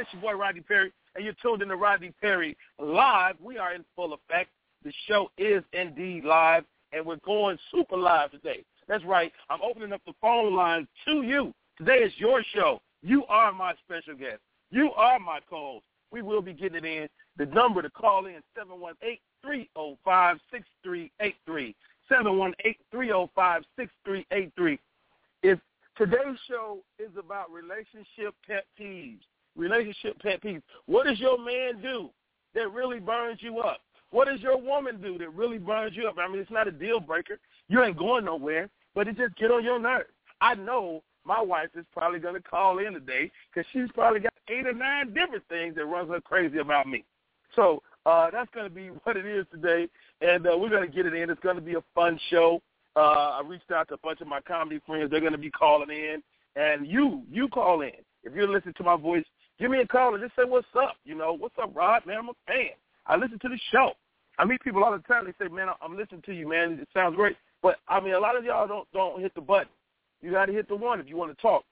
it's your boy Rodney Perry, and you're tuned in to Rodney Perry Live. We are in full effect. The show is indeed live, and we're going super live today. That's right. I'm opening up the phone lines to you. Today is your show. You are my special guest. You are my co-host. We will be getting it in. The number to call in, 718-305-6383. 718-305-6383. If today's show is about relationship pet peeves, relationship pet peeves. What does your man do that really burns you up? What does your woman do that really burns you up? I mean, it's not a deal breaker. You ain't going nowhere, but it just get on your nerves. I know my wife is probably going to call in today because she's probably got eight or nine different things that runs her crazy about me. So uh, that's going to be what it is today, and uh, we're going to get it in. It's going to be a fun show. Uh, I reached out to a bunch of my comedy friends. They're going to be calling in, and you, you call in. If you're listening to my voice, give me a call and just say what's up. You know, what's up, Rod? Man, I'm a fan. I listen to the show. I meet people all the time. They say, man, I'm listening to you, man. It sounds great. But I mean, a lot of y'all don't don't hit the button. You got to hit the one if you want to talk.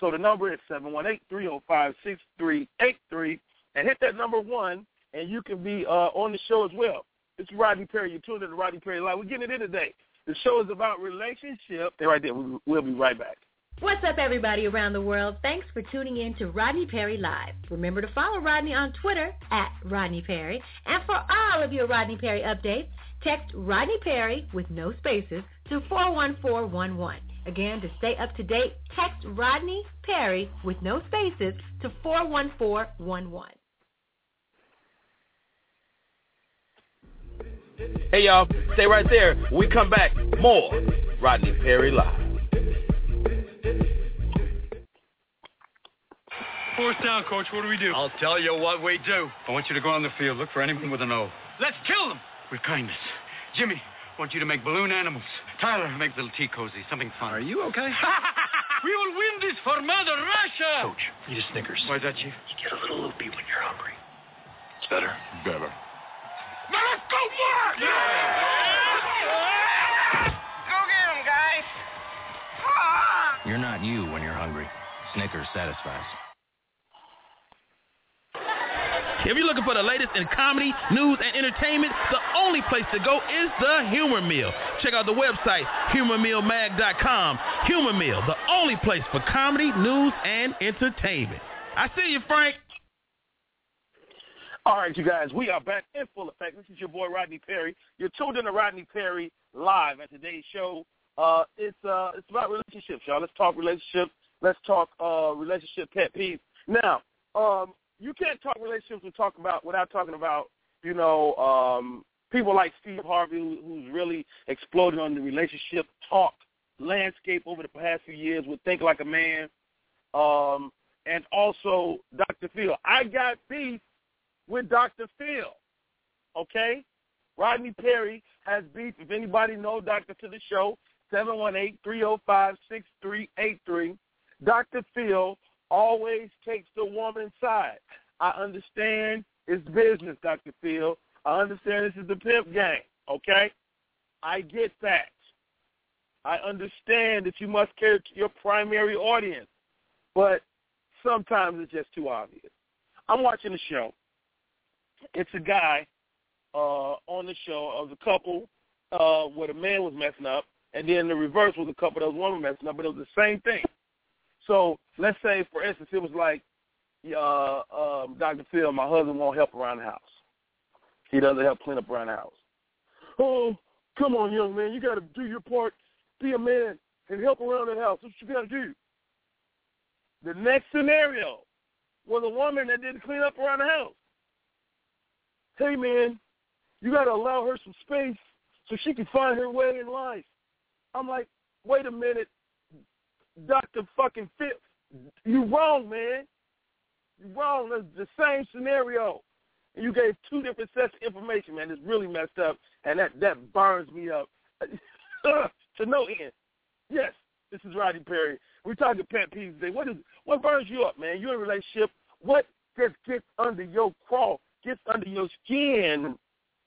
So the number is seven one eight three zero five six three eight three, and hit that number one, and you can be uh, on the show as well. It's Rodney Perry. You're tuned in to Rodney Perry Live. We're getting it in today. The show is about relationship. They're right there. We'll be right back. What's up, everybody around the world? Thanks for tuning in to Rodney Perry Live. Remember to follow Rodney on Twitter at Rodney Perry. And for all of your Rodney Perry updates, text Rodney Perry with no spaces to 41411. Again, to stay up to date, text Rodney Perry with no spaces to 41411. Hey, y'all, stay right there. We come back, more Rodney Perry Live. Fourth down, coach. What do we do? I'll tell you what we do. I want you to go on the field. Look for anyone with an O. Let's kill them. With kindness. Jimmy, I want you to make balloon animals. Tyler, make little tea cozy. Something fun. Are you okay? we will win this for Mother Russia. Coach, eat a Snickers. Why is that, Chief? You get a little loopy when you're hungry. It's better. Better. Now let's go, Mark! Yeah! Go get him, guys. Ah! You're not you when you're hungry. Snickers satisfies. If you're looking for the latest in comedy, news, and entertainment, the only place to go is the Humor Mill. Check out the website, humormillmag.com. Humor Mill, the only place for comedy, news, and entertainment. I see you, Frank. All right, you guys, we are back in full effect. This is your boy Rodney Perry. You're tuned in to Rodney Perry live at today's show. Uh, it's uh, it's about relationships, y'all. Let's talk relationships. Let's talk uh, relationship pet peeves. Now, um, you can't talk relationships and talk about without talking about you know um, people like Steve Harvey, who, who's really exploded on the relationship talk landscape over the past few years with Think Like a Man, um, and also Dr. Phil. I got beef with Dr. Phil. Okay, Rodney Perry has beef. If anybody knows Dr. to the show, seven one eight three zero five six three eight three. Dr. Phil always takes the woman's side. I understand it's business, Dr. Phil. I understand this is the pimp game, okay? I get that. I understand that you must care to your primary audience, but sometimes it's just too obvious. I'm watching the show. It's a guy uh, on the show of the couple uh, where the man was messing up, and then the reverse was a couple that was woman messing up, but it was the same thing. So let's say, for instance, it was like, uh, um, Dr. Phil, my husband won't help around the house. He doesn't help clean up around the house. Oh, come on, young man, you got to do your part. Be a man and help around the house. That's what you got to do. The next scenario was a woman that didn't clean up around the house. Hey, man, you got to allow her some space so she can find her way in life. I'm like, wait a minute, Dr. fucking Phil. You wrong, man. You wrong. That's the same scenario. And you gave two different sets of information, man. It's really messed up, and that that burns me up to no end. Yes, this is Rodney Perry. We're talking pet peeves today. What is what burns you up, man? You're in a relationship. What just gets under your crawl, gets under your skin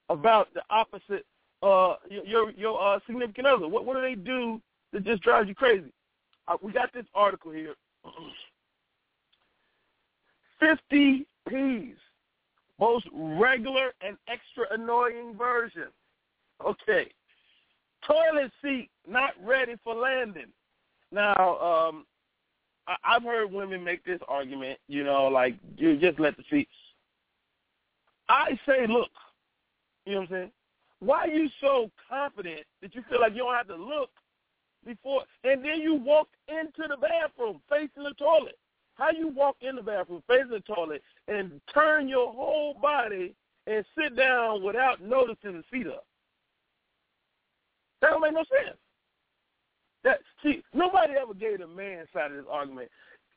about the opposite uh your your uh significant other? What what do they do that just drives you crazy? Uh, we got this article here 50 P's. both regular and extra annoying version. Okay. Toilet seat not ready for landing. Now, um, I, I've heard women make this argument, you know, like you just let the seat. I say, look, you know what I'm saying? Why are you so confident that you feel like you don't have to look before, and then you walk into the bathroom facing the toilet? How you walk in the bathroom facing the toilet and turn your whole body and sit down without noticing the seat up? That don't make no sense. That see, nobody ever gave the man side of this argument.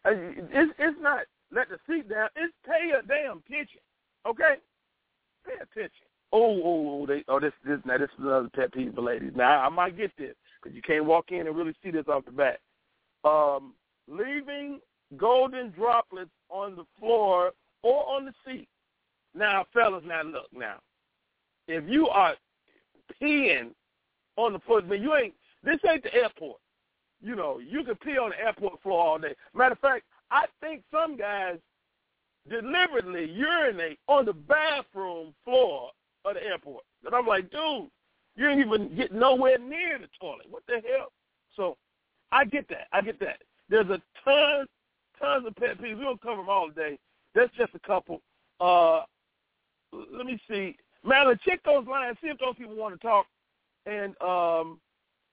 Uh, it's it's not let the seat down. It's pay a damn attention. Okay, pay attention. Oh, oh, oh, they, oh, this, this, now this is another pet peeve for ladies. Now I might get this because you can't walk in and really see this off the bat. Um, leaving golden droplets on the floor or on the seat. Now, fellas, now look, now, if you are peeing on the floor, but you ain't. This ain't the airport. You know, you can pee on the airport floor all day. Matter of fact, I think some guys deliberately urinate on the bathroom floor of the airport. And I'm like, dude, you ain't even get nowhere near the toilet. What the hell? So I get that. I get that. There's a ton, tons of pet peeves. We don't cover them all today. That's just a couple. Uh, let me see. Madeline, check those lines. See if those people want to talk, and um,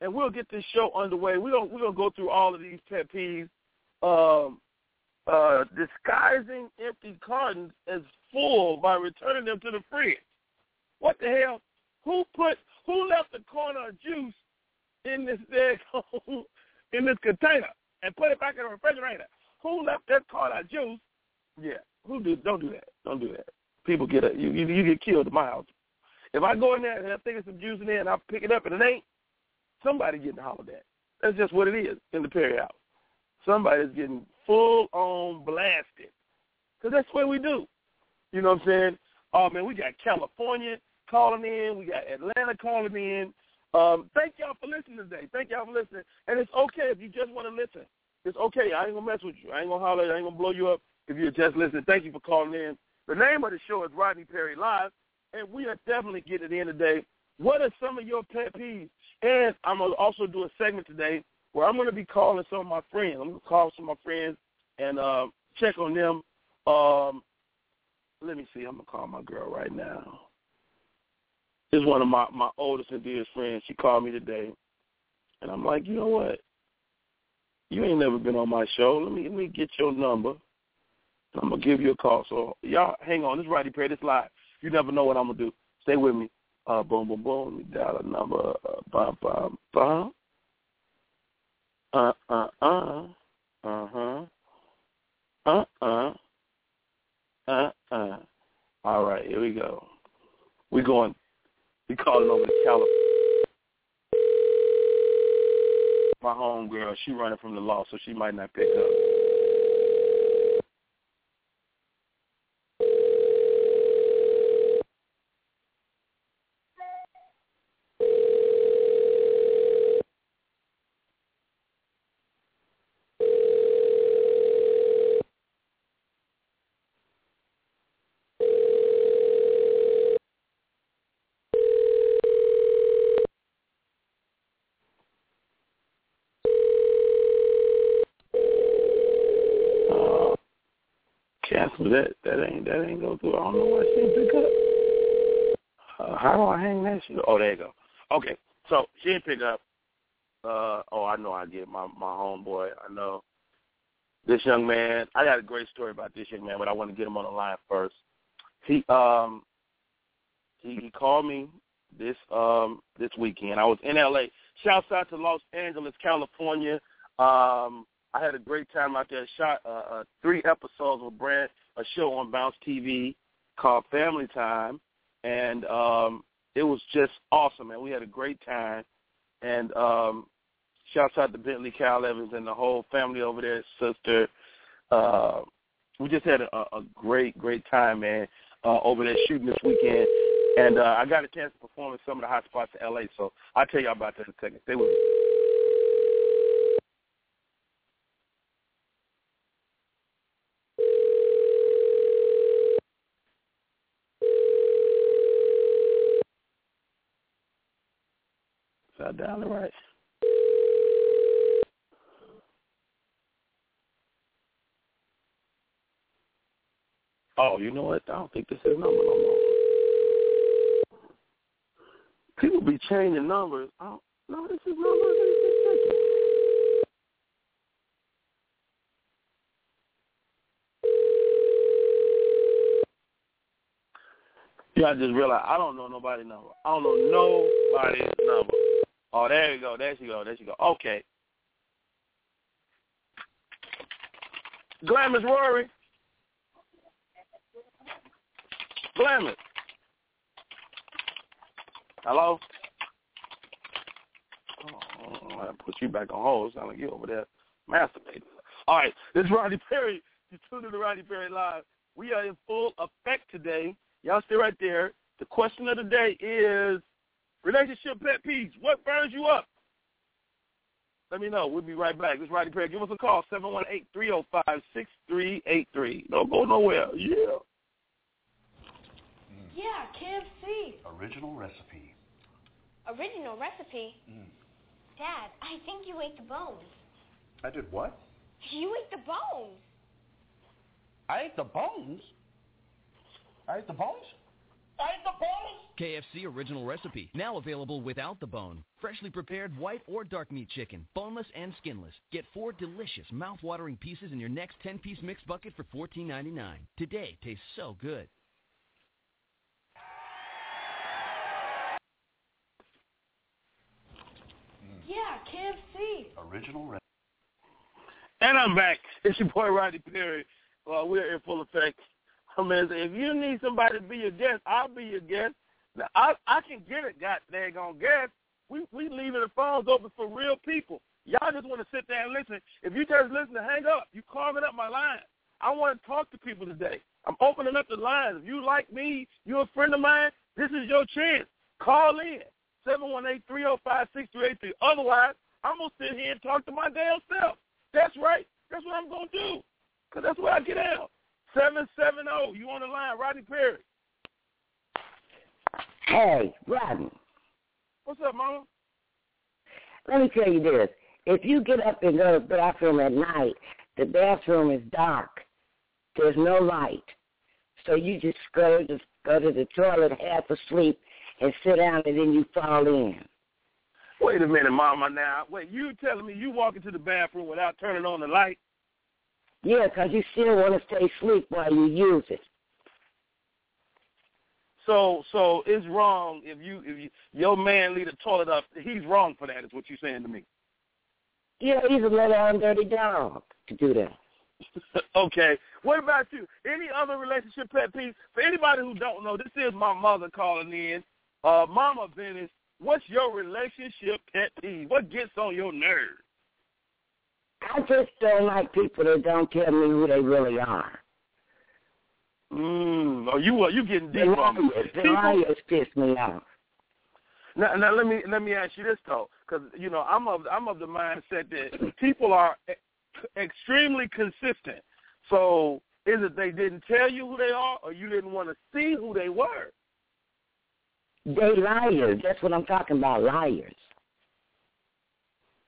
and we'll get this show underway. We're gonna we're gonna go through all of these pet peeves. Um, uh, disguising empty cartons as full by returning them to the fridge. What the hell? Who put who left the corner of juice in this in this container and put it back in the refrigerator? Who left that corner of juice? Yeah, who do? Don't do that. Don't do that. People get a you you, you get killed at my house. If I go in there and I think there's some juice in there and I pick it up and it ain't, somebody getting hollered at. That's just what it is in the Perry house. Somebody's getting full on blasted. Because that's what we do. You know what I'm saying? Oh, man, we got California calling in. We got Atlanta calling in. Um, thank y'all for listening today. Thank y'all for listening. And it's okay if you just want to listen. It's okay. I ain't to mess with you. I ain't to holler. I ain't to blow you up if you're just listening. Thank you for calling in. The name of the show is Rodney Perry Live, and we are definitely getting at the end of the day. What are some of your pet peeves? And I'm to also do a segment today where I'm to be calling some of my friends. I'm to call some of my friends and uh, check on them. Um, let me see. I'm to call my girl right now. Is one of my, my oldest and dearest friends. She called me today. And I'm like, you know what? You ain't never been on my show. Let me let me get your number. I'm gonna give you a call. So y'all hang on. This is Rodney Perry. This live. You never know what I'm gonna do. Stay with me. Uh, boom, boom, boom. Let me dial a number. Uh, bum, bum, bum. Uh, uh, uh. Uh huh. Uh, uh. Uh, uh. All right. Here we go. We going. We calling over to California. My home girl. She running from the law, so she might not pick up. cancel that. That that ain't go through. I don't know why she didn't pick up. Uh, how do I hang that shit? Oh, there you go. Okay, so she didn't pick up. Uh, oh, I know I get my my homeboy. I know this young man. I got a great story about this young man, but I want to get him on the line first. He um he, he called me this um this weekend. I was in LA. Shouts out to Los Angeles, California. Um I had a great time out there. Shot uh, uh, three episodes with a brand a show on Bounce TV called Family Time, and um, it was just awesome. And we had a great time. And um, shouts out to Bentley Kyle Evans and the whole family over there, sister. Uh, we just had a, a great, great time, man, uh, over there shooting this weekend. And uh, I got a chance to perform in some of the hot spots in LA, so I'll tell you all about that in a second. Stay with me. Sound it right. Oh, you know what? I don't think this is number no more. People be changing numbers. Don't, no, this is number. Yeah, I just realized I don't know nobody's number. I don't know nobody's number. Oh, there you go. There you go. There you go. Okay. Glamorous Rory. Glamorous. Hello? Oh, I put you back on hold. Sound like you over there masturbating. All right, this is Rodney Perry. You tuned in to Rodney Perry Live. We are in full effect today. Y'all stay right there. The question of the day is relationship pet peeves. What burns you up? Let me know. We'll be right back. This is Rodney Perry. Give us a call, 718-305-6383. Don't go nowhere. Yeah. Yeah, KFC. Original recipe. Original recipe? Mm. Dad, I think you ate the bones. I did what? You ate the bones. I ate the bones? I ate the bones? I the bones? KFC Original Recipe, now available without the bone. Freshly prepared white or dark meat chicken, boneless and skinless. Get four delicious, mouth-watering pieces in your next 10-piece mixed bucket for $14.99. Today tastes so good. Yeah, KFC. Original recipe. And I'm back. It's your boy Rodney Perry. Well, we're in full effect. I if you need somebody to be your guest, I'll be your guest. Now, I I can get it, god daggone guest. We we leaving the phones open for real people. Y'all just want to sit there and listen. If you just listen to hang up, you carving up my line. I want to talk to people today. I'm opening up the lines. If you like me, you're a friend of mine, this is your chance. Call in. 718-305-6383. Otherwise, I'm going to sit here and talk to my damn self. That's right. That's what I'm going to do. Because that's where I get out. 770, you on the line, Rodney Perry. Hey, Rodney. What's up, Mama? Let me tell you this. If you get up and go to the bathroom at night, the bathroom is dark. There's no light. So you just go to, go to the toilet half asleep and sit down and then you fall in. Wait a minute, Mama. Now, wait. You telling me you walk into the bathroom without turning on the light? Yeah, 'cause you still want to stay asleep while you use it. So, so it's wrong if you if you, your man leave the toilet up. He's wrong for that. Is what you're saying to me? Yeah, he's a little undirty dog to do that. okay. What about you? Any other relationship pet peeves? For anybody who don't know, this is my mother calling in. Uh, Mama Venice, what's your relationship pet peeve? What gets on your nerves? I just don't like people that don't tell me who they really are. Mm, oh, you are you getting deep on me? liars, the liars piss me off. Now, now let me let me ask you this though, because you know I'm of I'm of the mindset that people are extremely consistent. So is it they didn't tell you who they are, or you didn't want to see who they were? They liars. That's what I'm talking about, liars.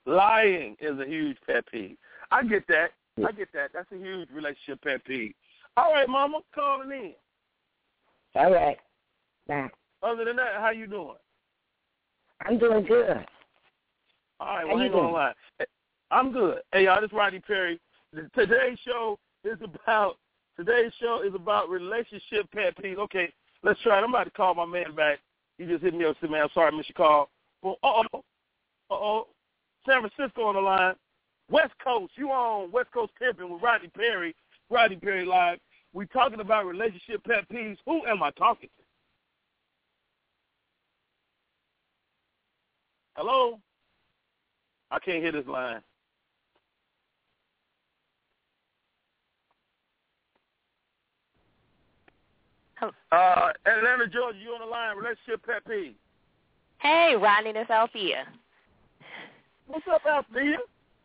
Lying is a huge pet peeve. I get that. I get that. That's a huge relationship pet peeve. All right, Mama, calling in. All right. Bye. Other than that, how you doing? I'm doing good. All right, well, you hang on line. I'm good. Hey, y'all, this is Rodney Perry. Today's show is about today's show is about relationship pet peeves. Okay, let's try it. I'm about to call my man back. He just hit me up. Said, "Man, I'm sorry, I missed your call." Well, uh oh, uh oh, San Francisco on the line. West Coast, you on West Coast pimping with Rodney Perry. Rodney Perry live. We talking about relationship pet peeves. Who am I talking to? Hello. I can't hear this line. Uh, Atlanta, Georgia, you on the line? Relationship pet peeve. Hey, Rodney, this Althea. What's up, Althea?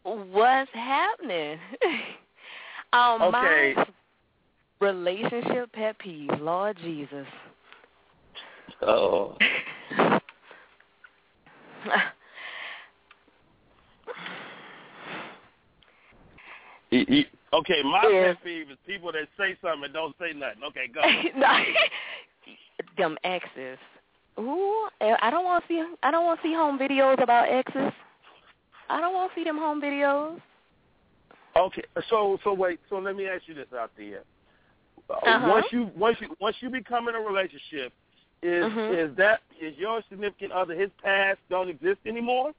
What's happening? um, okay. My relationship pet peeve, Lord Jesus. Oh. okay, my yeah. pet peeve is people that say something and don't say nothing. Okay, go. Them exes. Ooh, I don't want to see. I don't want to see home videos about exes. I don't want to see them home videos. Okay, so so wait, so let me ask you this out there. Uh, Uh-huh. Once you once you once you become in a relationship, is Mhm. is that is your significant other his past don't exist anymore?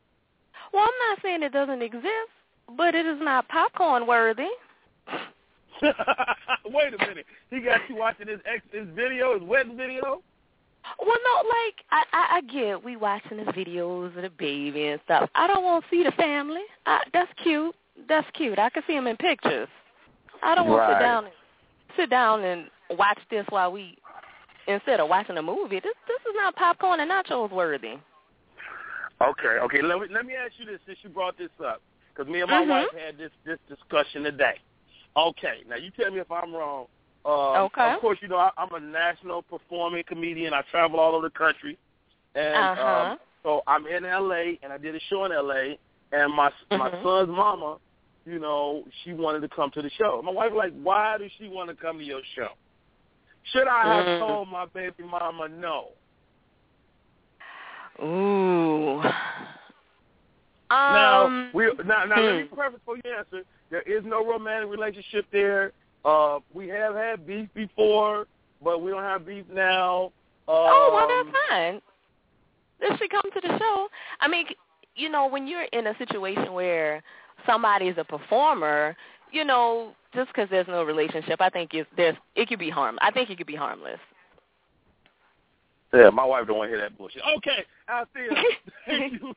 Well, I'm not saying it doesn't exist, but it is not popcorn worthy. wait a minute, he got you watching his ex his video, his wedding video. Well, no, like I, I, I get we watching the videos of the baby and stuff. I don't want to see the family. I, that's cute. That's cute. I can see them in pictures. I don't want to sit down and sit down and watch this while we instead of watching a movie. This this is not popcorn and nachos worthy. Okay, okay. Let me let me ask you this since you brought this up, because me and my Mhm. wife had this this discussion today. Okay, now you tell me if I'm wrong. Uh, Okay. Of course, you know I, I'm a national performing comedian. I travel all over the country, and Uh-huh. um, so I'm in L.A. and I did a show in L.A. And my my Mhm. son's mama, you know, she wanted to come to the show. My wife was like, why does she want to come to your show? Should I have Mm. told my baby mama no? Ooh. Now, Um, we now, now let me hmm. preface for your answer. There is no romantic relationship there. Uh, we have had beef before, but we don't have beef now. Um, oh, well, that's fine. If she come to the show, I mean, you know, when you're in a situation where somebody is a performer, you know, just because there's no relationship, I think it's, there's it could be harm. I think it could be harmless. Yeah, my wife don't want to hear that bullshit. Okay, I Althea, thank you,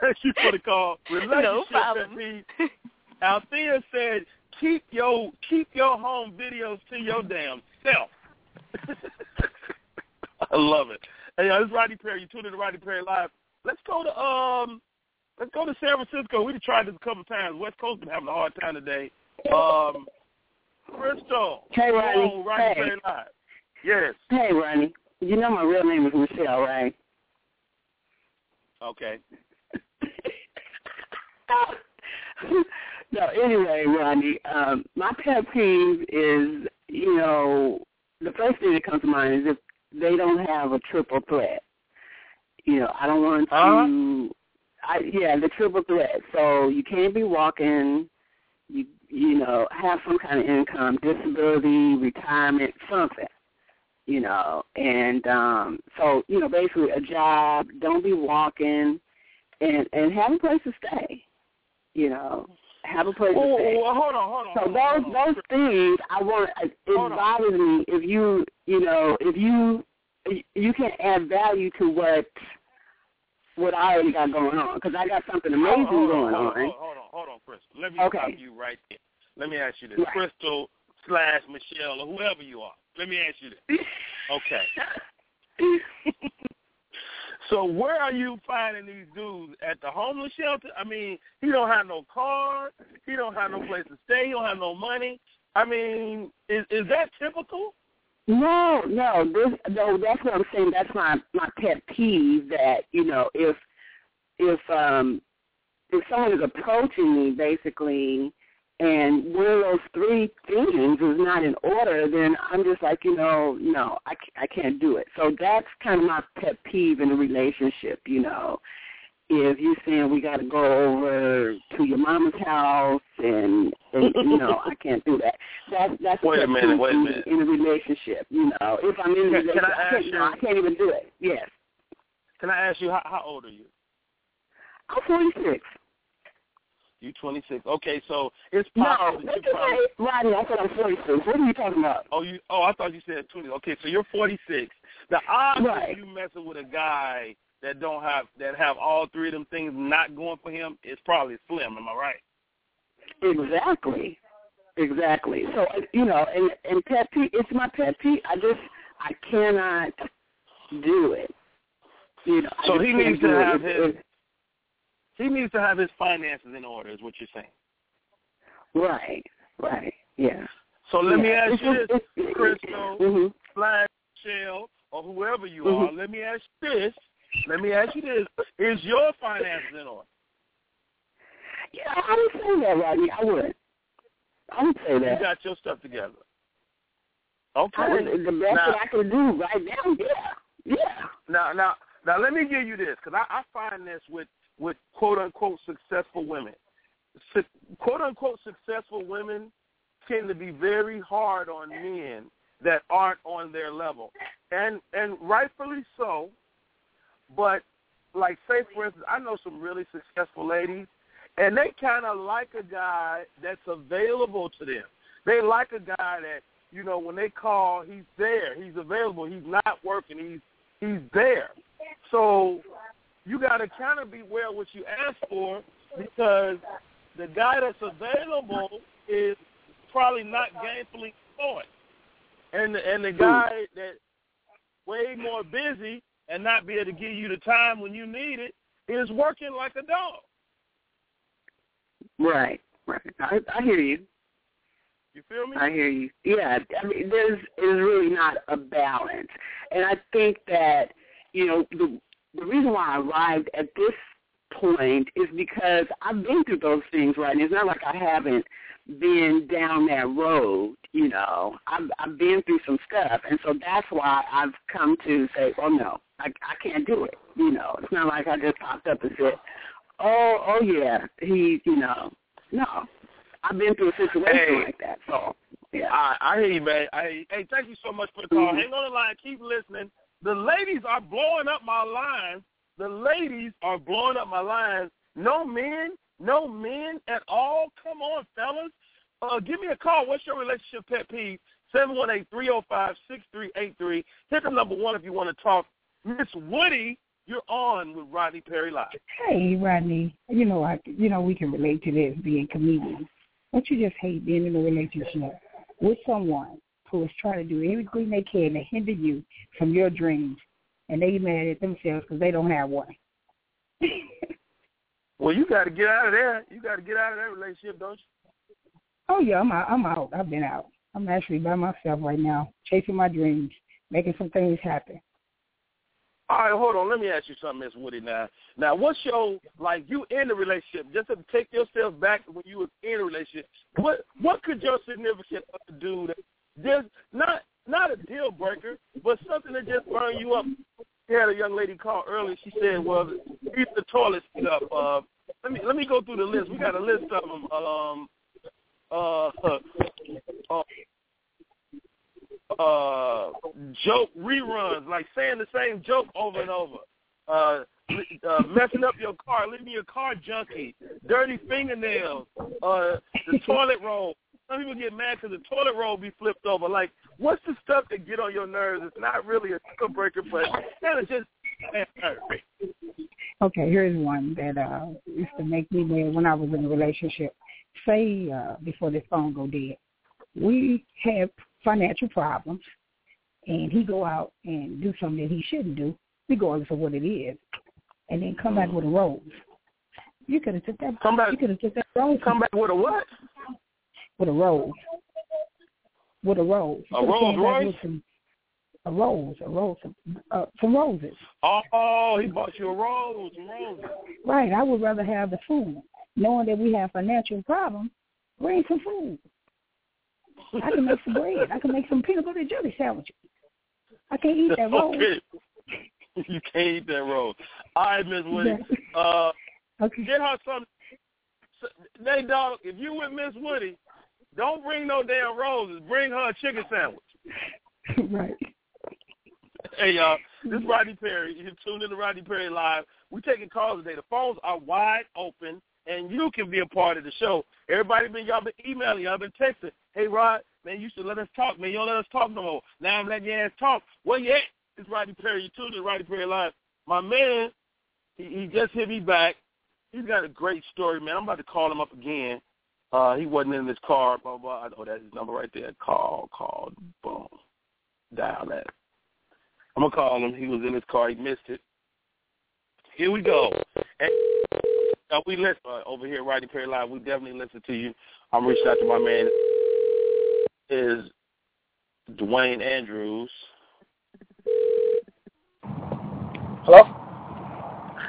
thank you for the call. Relationship No problem. Althea said, keep your keep your home videos to your damn self. I love it. Hey, this is Rodney Perry. You tuned in to Rodney Perry Live. Let's go to um, let's go to San Francisco. We've tried this a couple times. West Coast been having a hard time today. Um, Crystal. Hey, Rodney. on, Rodney Hey. Perry Live. Yes. Hey, Ronnie. You know my real name is Michelle, right? Okay. no, anyway, Ronnie, um, my pet peeve is, you know, the first thing that comes to mind is if they don't have a triple threat. You know, I don't want to, Uh-huh. I, yeah, the triple threat. So you can't be walking, you, you know, have some kind of income, disability, retirement, something. You know, and um so, you know, basically a job, don't be walking and and have a place to stay. You know, have a place Oh, to stay. oh, hold on, hold on. So hold on, those on. those things I want. It Hold on. bothers me if you you know if you you can't add value to what what I already got going on because I got something amazing hold, going hold, on. Hold, hold, hold on, hold on, Crystal. Let me Okay. stop you right there. Let me ask you this, Right. Crystal slash Michelle or whoever you are. Let me ask you this. Okay. so where are you finding these dudes at the homeless shelter? I mean, he don't have no car. He don't have no place to stay. He don't have no money. I mean, is is that typical? No, no, this no. That's what I'm saying. That's my my pet peeve. That you know, if if um if someone is approaching me basically, and one of those three things is not in order, then I'm just like, you know, no, I I can't do it. So that's kind of my pet peeve in a relationship. You know, if you're saying we got to go over to your mama's house and, and you know, I can't do that. That's that's Wait a pet minute, peeve wait a in- minute. in a relationship. You know, if I'm in a Can- can relationship, I I, can't, you know, I can't even do it. Yes, Can I ask you how, how old are you? I'm 46. You 26. Okay, so it's No, possible that what you you probably say, Rodney? I said I'm 46. What are you talking about? Oh, you. Oh, I thought you said twenty. Okay, so you're forty six. The odds Right. of you messing with a guy that don't have that have all three of them things not going for him is probably slim. Am I right? Exactly. Exactly. So you know, and and pet peeve, it's my pet peeve. I just I cannot do it. You know, So he needs to have It- his- He needs to have his finances in order. Is what you're saying. right. Right. Yeah. So let me ask you this, it's- Crystal, Mhm. Flash, Shell, or whoever you Mhm. are. Let me ask you this. Let me ask you this: Is your finances in order? Yeah, I would say that, Rodney. I would. I would say that. You got your stuff together. Okay. I the best now, that I can do right now, yeah. Yeah. Now, now, now, let me give you this because I, I find this with with quote unquote successful women. Su- quote unquote successful women tend to be very hard on men that aren't on their level, and and rightfully so. But like, say for instance, I know some really successful ladies, and they kind of like a guy that's available to them. They like a guy that you know when they call, he's there, he's available, he's not working, he's he's there. So you got to kind of beware what you ask for because the guy that's available is probably not gainfully employed, and and the guy that way more busy and not be able to give you the time when you need it is working like a dog. Right, right. I, I hear you. You feel me? I hear you. Yeah, I mean, there's is really not a balance, and I think that you know the the reason why I arrived at this point is because I've been through those things, right? And it's not like I haven't been down that road, you know. I've I've been through some stuff, and so that's why I've come to say, oh no, I I can't do it. You know, it's not like I just popped up and said, oh oh yeah, he, you know, no. I've been through a situation Hey. like that, so yeah. I, I hear you, man. I, hey, thank you so much for the call. Mhm. Hang on the line. Keep listening. The ladies are blowing up my lines. The ladies are blowing up my lines. No men, no men at all. Come on, fellas. Uh, give me a call. What's your relationship pet peeve? Seven one eight three zero five six three eight three. Hit the number one if you want to talk. Miss Woody, you're on with Rodney Perry Live. Hey, Rodney, you know, I, you know, we can relate to this being comedians. Don't you just hate being in a relationship with someone who is trying to do everything they can to hinder you from your dreams, and they mad at themselves because they don't have one? Well, you got to get out of there. You got to get out of that relationship, don't you? Oh yeah, I'm out. I'm out. I've been out. I'm actually by myself right now, chasing my dreams, making some things happen. All right, hold on. Let me ask you something, Miss Woody. Now, now, what's your like? You in the relationship? Just to take yourself back when you was in a relationship. What what could your significant other do that just not not a deal breaker, but something that just burn you up? We had a young lady call earlier. She said, "Well, keep the toilet seat up." Uh, let me let me go through the list. We got a list of them. Um, uh, uh, uh, joke reruns, like saying the same joke over and over. Uh, uh, messing up your car, leaving your car junky, dirty fingernails, uh, the toilet roll. Some people get mad because the toilet roll be flipped over. Like, what's the stuff that get on your nerves? It's not really a deal breaker, but kind of just Okay, here's one that uh used to make me mad when I was in a relationship. Say uh before this phone go dead. We have financial problems and he go out and do something that he shouldn't do, regardless of what it is, and then come back with a rose. You could have took that come back you could have took that rose. Come back with a what? With a rose. With a rose. A Rolls Royce? some- a rose, a rose, some, uh, some roses. Oh, he bought you a rose, some roses. Right. I would rather have the food. Knowing that we have financial problems, bring some food. I can make some bread. I can make some peanut butter and jelly sandwiches. I can't eat that roll. Okay. you can't eat that rose. All right, Miss Woody. Uh, okay. Get her some. Hey, dog, if you with Miss Woody, don't bring no damn roses. Bring her a chicken sandwich. right. Hey, y'all. This is Rodney Perry. You're tuned in to Rodney Perry Live. We're taking calls today. The phones are wide open, and you can be a part of the show. Everybody been y'all been emailing, y'all been texting. Hey, Rod, man, you should let us talk, man. You don't let us talk no more. Now I'm letting your ass talk. Where you at? It's Rodney Perry. You're tuned in to Rodney Perry Live. My man, he, he just hit me back. He's got a great story, man. I'm about to call him up again. Uh, he wasn't in his car, blah, blah. Oh, that's his number right there. Call, call, boom. Dial that. I'm going to call him. He was in his car. He missed it. Here we go. And, uh, we listen uh, over here, Rodney Perry Live. We definitely listen to you. I'm reaching out to my man. Is Dwayne Andrews. Hello?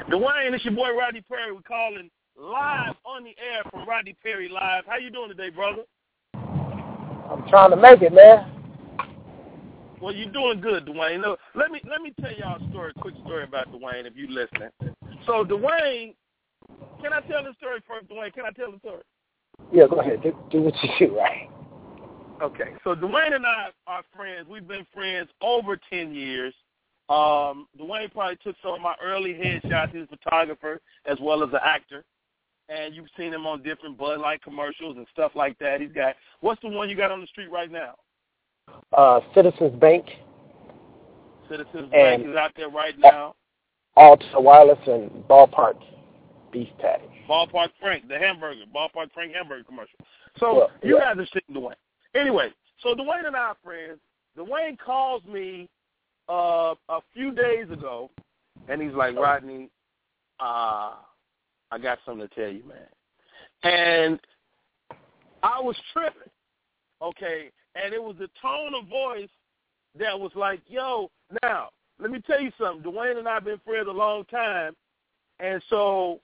Dwayne, it's your boy Rodney Perry. We're calling live on the air from Rodney Perry Live. How you doing today, brother? I'm trying to make it, man. Well, you're doing good, Dwayne. No, let me let me tell y'all a story, a quick story about Dwayne, if you listening. So Dwayne, can I tell the story first, Dwayne? Can I tell the story? Yeah, go ahead. Do, do what you do, right? Okay, so Dwayne and I are friends. We've been friends over ten years. Um, Dwayne probably took some of my early headshots. He's a photographer as well as an actor, and you've seen him on different Bud Light commercials and stuff like that. He's got what's the one you got on the street right now? Uh, Citizens Bank, Citizens And- Bank is out there right now. Alltel Wireless, and Ballpark Beef Patty. Ballpark Frank, the hamburger, Ballpark Frank hamburger commercial. So Well, you yeah. have to see Dwayne. Anyway, so Dwayne and I are friends. Dwayne calls me uh, a few days ago, and he's like, Rodney, uh, I got something to tell you, man. And I was tripping, okay? And it was the tone of voice that was like, yo, now, let me tell you something. Dwayne and I have been friends a long time, and so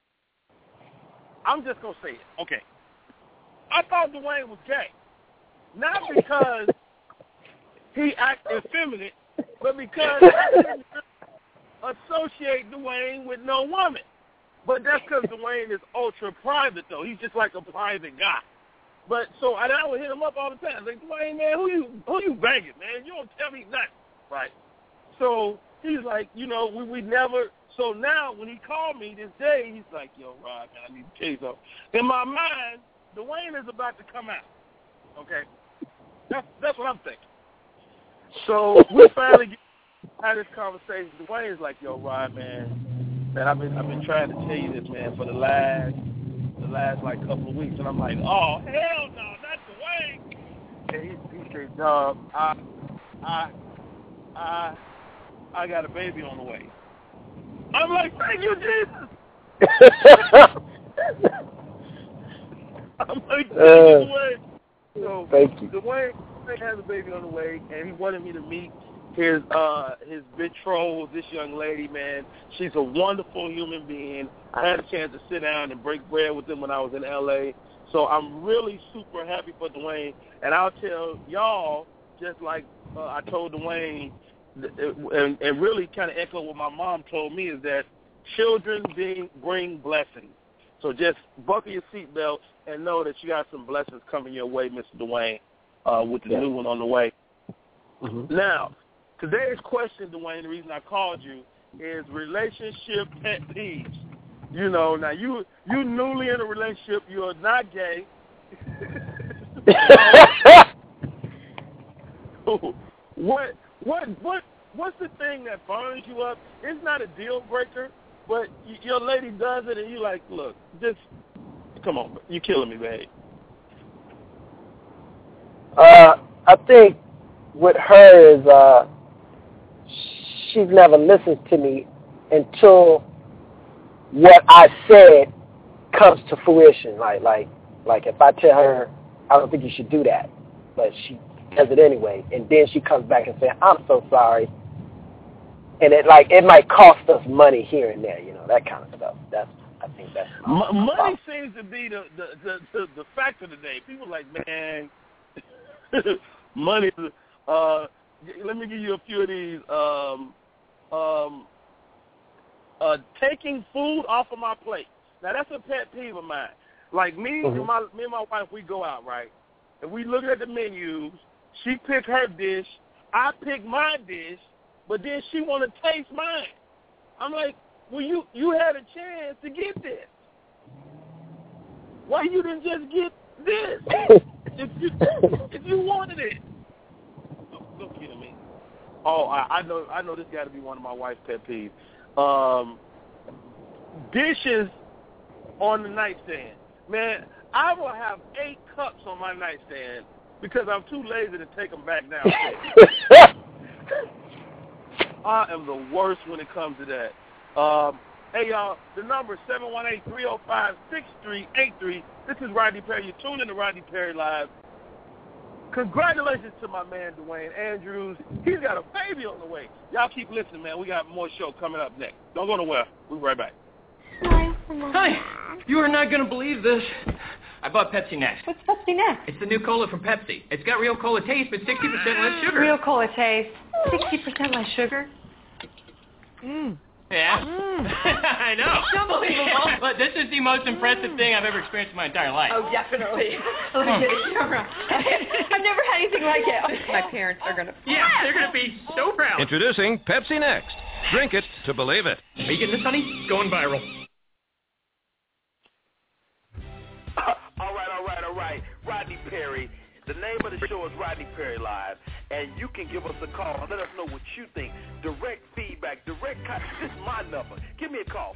I'm just going to say it. Okay. I thought Dwayne was gay. Not because he acted effeminate, but because I didn't associate Dwayne with no woman. But that's because Dwayne is ultra private, though. He's just like a private guy. But so and I would hit him up all the time. Like, Dwayne, man, who you who you banging, man? You don't tell me nothing, right? So he's like, you know, we we never. So now when he called me this day, he's like, yo, Rod, man, I need to tell you something. In my mind, Dwayne is about to come out. Okay, that's that's what I'm thinking. So we finally had this conversation. Dwayne's like, yo, Rod, man, man, I've been I've been trying to tell you this, man, for the last the last like couple of weeks, and I'm like, oh hell no, not Dwayne. And he he said, dog, I I I I got a baby on the way. I'm like, thank you, Jesus. I'm like, thank Uh, you, Dwayne. So Thank you. Dwayne has a baby on the way, and he wanted me to meet his uh his betrothed, this young lady, man. She's a wonderful human being. I had a chance to sit down and break bread with him when I was in LA. So I'm really super happy for Dwayne, and I'll tell y'all just like uh, I told Dwayne, and, and really kind of echo what my mom told me is that children being, bring blessings. So just buckle your seatbelt and know that you got some blessings coming your way, Mr. Dwayne, uh, with the Yeah. new one on the way. Mhm. Now, today's question, Dwayne, the reason I called you is relationship pet peeves. You know, now you you newly in a relationship, you are not gay. what what what what's the thing that burns you up? It's not a deal breaker, but your lady does it, and you like, look, just come on, you're killing me, babe. Uh, I think with her is uh, she's never listened to me until what I said comes to fruition. Like like like if I tell her I don't think you should do that, but she does it anyway, and then she comes back and says I'm so sorry, and it like it might cost us money here and there, you know that kind of stuff. That's I think that's M- money seems to be the the the, the, the factor today. People are like, man, money. Uh, let me give you a few of these. Um, um, uh, taking food off of my plate. Now that's a pet peeve of mine. Like me and Mhm. my me and my wife, we go out right, and we look at the menus. She pick her dish, I pick my dish, but then she want to taste mine. I'm like, well, you you had a chance to get this. Why you didn't just get this? if you if you wanted it, me. Oh, I, I know I know this got to be one of my wife's pet peeves. Um, dishes on the nightstand. Man, I will have eight cups on my nightstand because I'm too lazy to take them back downstairs. I am the worst when it comes to that. Um, hey, y'all, the number is 718-305-6383. This is Rodney Perry. You're tuned in to Rodney Perry Live. Congratulations to my man, Dwayne Andrews. He's got a baby on the way. Y'all keep listening, man. We got more show coming up next. Don't go nowhere. We'll be right back. Hi. You are not going to believe this. I bought Pepsi Next. What's Pepsi Next? It's the new cola from Pepsi. It's got real cola taste, but 60% less sugar. Real cola taste. 60% less sugar. Mmm. Yeah. Mm. I know. It's unbelievable. but this is the most impressive thing I've ever experienced in my entire life. Oh, definitely. Let me get a camera. I've never had anything like it. My parents are gonna. Yeah, they're gonna be so proud. Introducing Pepsi Next. Drink it to believe it. Are you getting this, honey? It's going viral. all right, all right, all right. Rodney Perry. The name of the show is Rodney Perry Live, and you can give us a call and let us know what you think. Direct feedback, This is my number. Give me a call,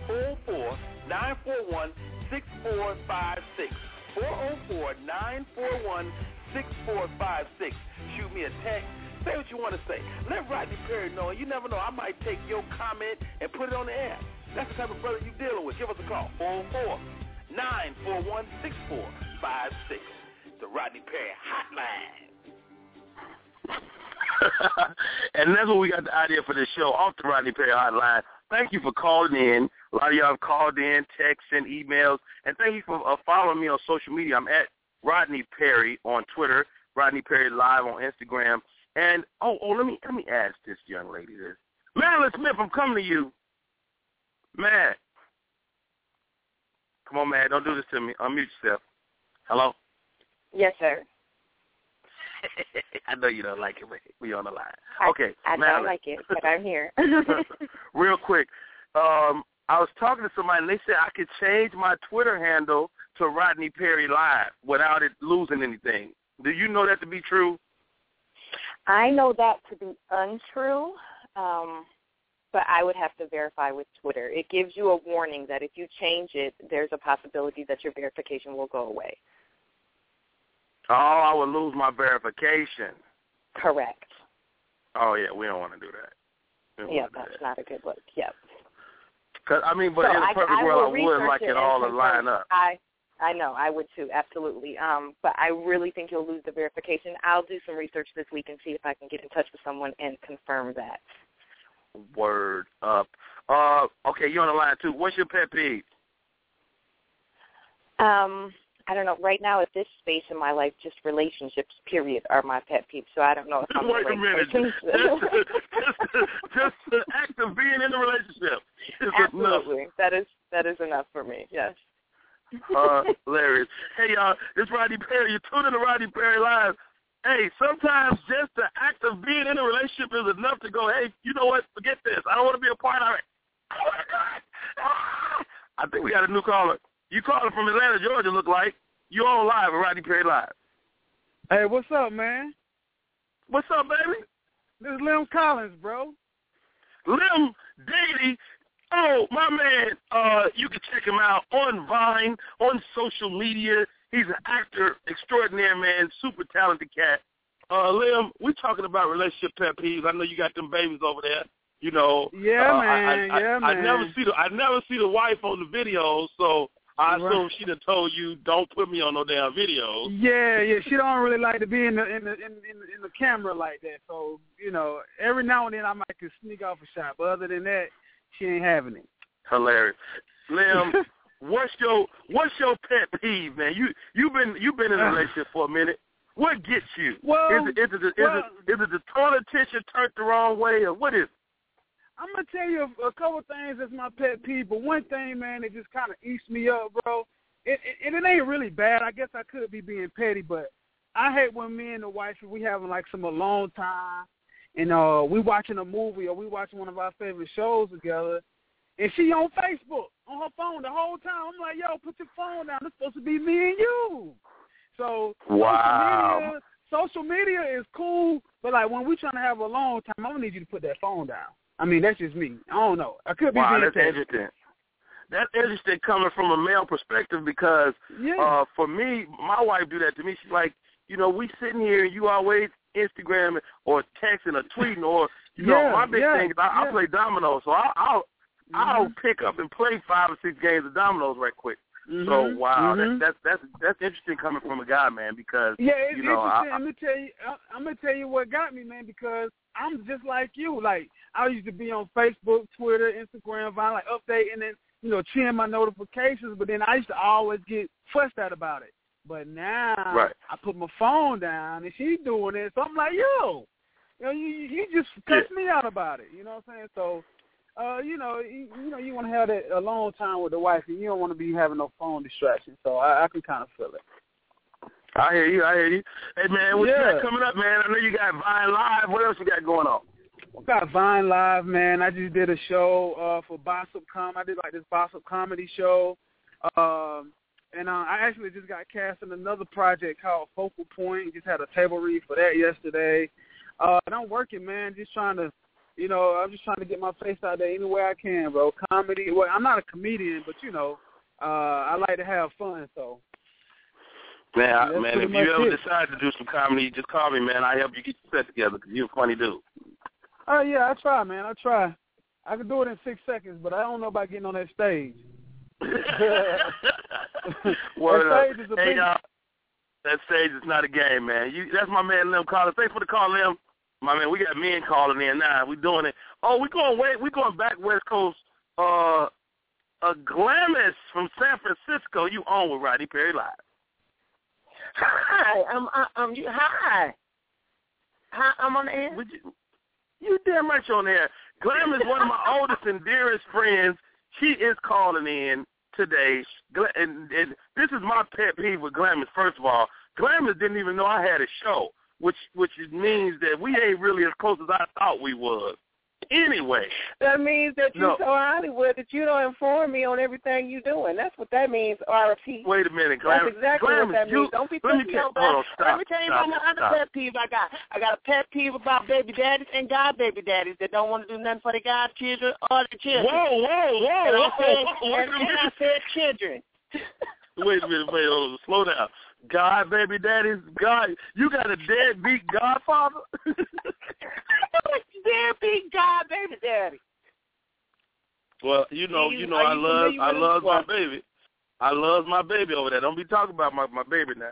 404-941-6456. 404-941-6456. Shoot me a text. Say what you want to say. Let Rodney Perry know. You never know. I might take your comment and put it on the air. That's the type of brother you're dealing with. Give us a call. 404 941 6456. The Rodney Perry Hotline. and that's what we got the idea for this show off the Rodney Perry Hotline. Thank you for calling in. A lot of y'all have called in, texts, and emails. And thank you for uh, following me on social media. I'm at Rodney Perry on Twitter, Rodney Perry Live on Instagram. And, oh, oh, let me let me ask this young lady this. Madeline Smith, I'm coming to you. Mad. Come on, man. Don't do this to me. Unmute yourself. Hello? Yes, sir. I know you don't like it, but we on the line. Okay, I Madeline. don't like it, but I'm here. Real quick, um, I was talking to somebody, and they said I could change my Twitter handle to Rodney Perry Live without it losing anything. Do you know that to be true? I know that to be untrue, um, but I would have to verify with Twitter. It gives you a warning that if you change it, there's a possibility that your verification will go away. Oh, I would lose my verification. Correct. Oh yeah, we don't want to do that. Yeah, that's not a good look. Yep. Cause I mean, but So in a I- perfect I world, I would like it it all to line up. I I know, I would too, absolutely. Um, but I really think you'll lose the verification. I'll do some research this week and see if I can get in touch with someone and confirm that. Word up. Uh, okay, you're on the line too. What's your pet peeve? Um, I don't know. Right now, at this space in my life, just relationships, period, are my pet peeves. So I don't know if I'm Wait the a minute. person. just, just the act of being in a relationship is enough. Absolutely, that is that is enough for me. Yes. Uh, hilarious. Hey, y'all, it's Rodney Perry. You're tuning to Rodney Perry Live. Hey, sometimes just the act of being in a relationship is enough to go, hey, you know what? Forget this. I don't want to be a part of it. Oh, my God. Ah. I think we got a new caller. You calling from Atlanta, Georgia, look like. You on live at Rodney Perry Live. Hey, what's up, man? What's up, baby? This is Lim Collins, bro. Lim Daly. Oh, my man, uh, you can check him out on Vine, on social media. He's an actor extraordinaire, man, super talented cat. Uh, Lim, we talking about relationship pet peeves. I know you got them babies over there. You know, Yeah, uh, man. I, I, yeah, I, man. I never see the I never see the wife on the videos, so I Right. assume she done told you don't put me on no damn videos. Yeah, yeah. She don't really like to be in the in the in, in, in the camera like that. So you know, every now and then I might just sneak off a shot, but other than that, she ain't having it. Hilarious. Lim, what's your what's your pet peeve, man? You you've been you've been in a relationship for a minute. What gets you? Well, is it is it, is, well- it, is it the toilet tissue turned the wrong way, or what is? it? I'm gonna tell you a, a couple things that's my pet peeve, but one thing, man, it just kind of eats me up, bro. It, it, and it ain't really bad. I guess I could be being petty, but I hate when me and the wife we having like some alone time, and uh we watching a movie or we watching one of our favorite shows together, and she on Facebook on her phone the whole time. I'm like, yo, put your phone down. It's supposed to be me and you. So Wow. social media, social media is cool, but like when we trying to have a long time, I'm gonna need you to put that phone down. I mean, that's just me. I don't know. I could be Wow, that's petty. interesting. That's interesting coming from a male perspective because Yeah. uh for me, my wife do that to me. She's like, you know, we sitting here and you always Instagram or texting or tweeting or you know, my big yeah, thing is I, I play dominoes, so I, I'll I'll Mhm. pick up and play five or six games of dominoes right quick. So Mhm, wow, mhm. that, that's that's that's interesting coming from a guy, man, because Yeah, it's you know, interesting. I, am gonna tell you. I, I'm gonna tell you what got me, man, because I'm just like you. Like I used to be on Facebook, Twitter, Instagram, Vine, like updating and you know, cheering my notifications. But then I used to always get fussed at about it. But now Right. I put my phone down and she's doing it, so I'm like, yo, you know, you you just cuss me out about it. You know what I'm saying? So, uh, you know, you, you know, you want to have that alone time with the wife, and you don't want to be having no phone distraction. So I, I can kind of feel it. I hear you. I hear you. Hey man, what you got coming up, man? I know you got Vine Live. What else you got going on? We got Vine Live, man. I just did a show uh for Bossip Com. I did like this Bossip comedy show. Um and uh, I actually just got cast in another project called Focal Point. Just had a table read for that yesterday. Uh and I'm working, man, just trying to you know, I'm just trying to get my face out there any way I can, bro. Comedy well, I'm not a comedian, but you know, uh I like to have fun, so Man, I, man, if you ever it. decide to do some comedy, just call me, man. I help you get your set together 'cause you're a funny dude. Oh yeah, I try, man. I try. I can do it in six seconds, but I don't know about getting on that stage. Word that up. stage is a Hey, big. y'all, that stage is not a game, man. You, that's my man Lim Collins. Thanks for the call, Lim. My man, we got men calling in now. We doing it. Oh, we going way. We going back West Coast. Uh, a Glamis from San Francisco. You on with Rodney Perry live? Hi, I'm I'm you. Hi, hi, I'm on the air. Would you, you damn right you're on there. Glam is one of my oldest and dearest friends. She is calling in today. And, and this is my pet peeve with Glamis. First of all, Glamis didn't even know I had a show, which which means that we ain't really as close as I thought we was. Anyway, That means that you're No. so Hollywood that you don't inform me on everything you're doing. That's what that means, RFP. wait a minute, Glamis. That's exactly Glamis, what that you, means. Don't be putting me on hold on, blast. stop, Let me tell you about my other stop. pet peeve I got. I got a pet peeve about baby daddies and god baby daddies that don't want to do nothing for their godchildren or their children. Whoa, whoa, whoa, And I whoa, said, whoa, wait and, a and I minute. said children. Wait a minute, wait, hold on, slow down. God, baby daddies, God, you got a deadbeat godfather? Deadbeat god baby daddy. well, you know, you- you know, I you love, I love my baby. I love my baby over there. Don't be talking about my my baby now.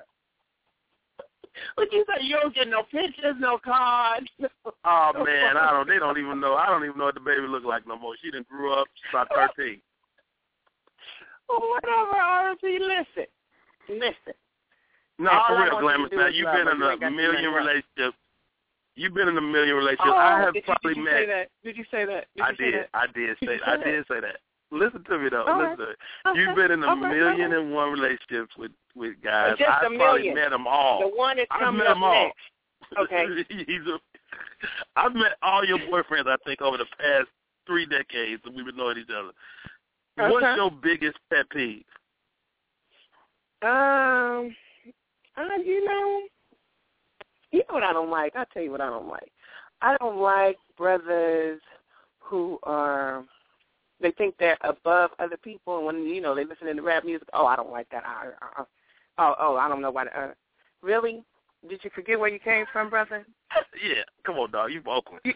What you say? You don't get no pictures, no cards. Oh man, I don't. They don't even know. I don't even know what the baby look like no more. She done grew up. She's about thirteen. Whatever, RFP, listen. Listen. No, for real, want you to Glamis. do Now you've been in a ain't got to do million relationships. You've been in a million relationships. Oh, I have did you, probably did you met. say that? Did you say that? Did I you did. that? I did Did say. you I say did say that. Listen to me though. All Listen right. to. Okay. You've been in a Okay. million Okay. and one relationships with with guys. Just I a probably million. met them all. The one that's I've coming met up them all. next. Okay. He's a, I've met all your boyfriends. I think over the past three decades that we've been knowing each other. What's your biggest pet peeve? Um, uh, you know, you know what I don't like. I'll tell you what I don't like. I don't like brothers who are they think they're above other people, and when you know they listen to rap music, oh, I don't like that. I, I, oh, oh, I don't know why. Uh, really? Did you forget where you came from, brother? Yeah, come on, dog. You from Oakland.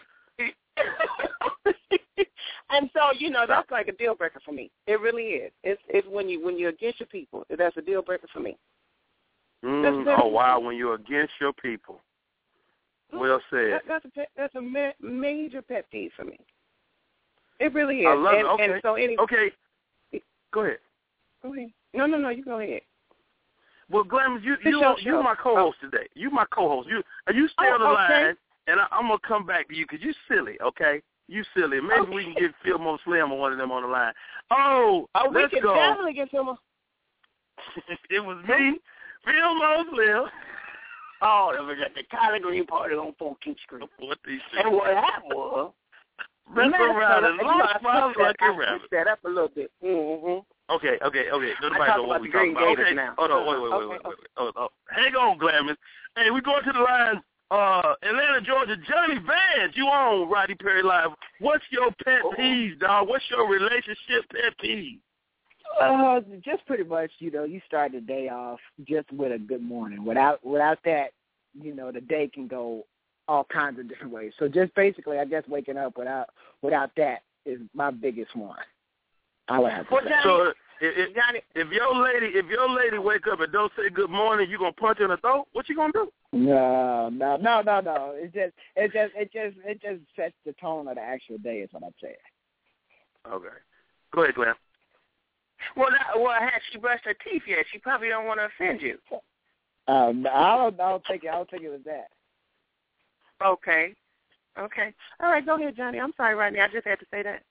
and so you know that's like a deal breaker for me. It really is. It's it's when you when you're against your people, that's a deal breaker for me. Mm, oh wow, when you're against your people. Well said. That, that's a pet, that's a ma- major pet peeve for me. It really is. I love and, it. Okay. and so anyway, Okay. Go ahead. go ahead. No, no, no. You go ahead. Well, Glamis, you you your you my co-host today. You my co-host. You are you stay Oh, on the okay. line, and I, I'm gonna come back to you because you silly. Okay, you silly. Maybe we can get Phil Mo Slim or one of them on the line. Oh, Oh, we let's can go. definitely get some. it was me, Phil Mo Slim. Oh, it was at the Collard Green party on 14th Street. What these And what happened was, Mess Man, around and you know, lost fucking rabbit. that up a little bit. Mm-hmm. Okay, okay, okay. Nobody know what about the talking Green about. Gators Okay, now. hold on, wait, wait, wait, Okay, wait, wait, wait. Oh, oh. Hang on, Glamis. Hey, we going to the line. Uh, Atlanta, Georgia. Johnny Vance, you on Rodney Perry Live. What's your pet peeve, dog? What's your relationship pet peeve? Uh, just pretty much, you know, you start the day off just with a good morning. Without without that, you know, the day can go all kinds of different ways. So just basically, I guess waking up without without that is my biggest one. I would have to say. So if, if, if your lady if your lady wake up and don't say good morning, you gonna punch her in the throat? What you gonna do? No, no, no, no, no. It just, it just, it just, it just sets the tone of the actual day. Is what I'm saying. Okay. Go ahead, Glenn. Well, not, well, had she brushed her teeth yet? She probably don't want to offend you. Um, I don't. I don't think. I don't think it was that. Okay. Okay. All right. Go ahead, Johnny. I'm sorry, Rodney. I just had to say that.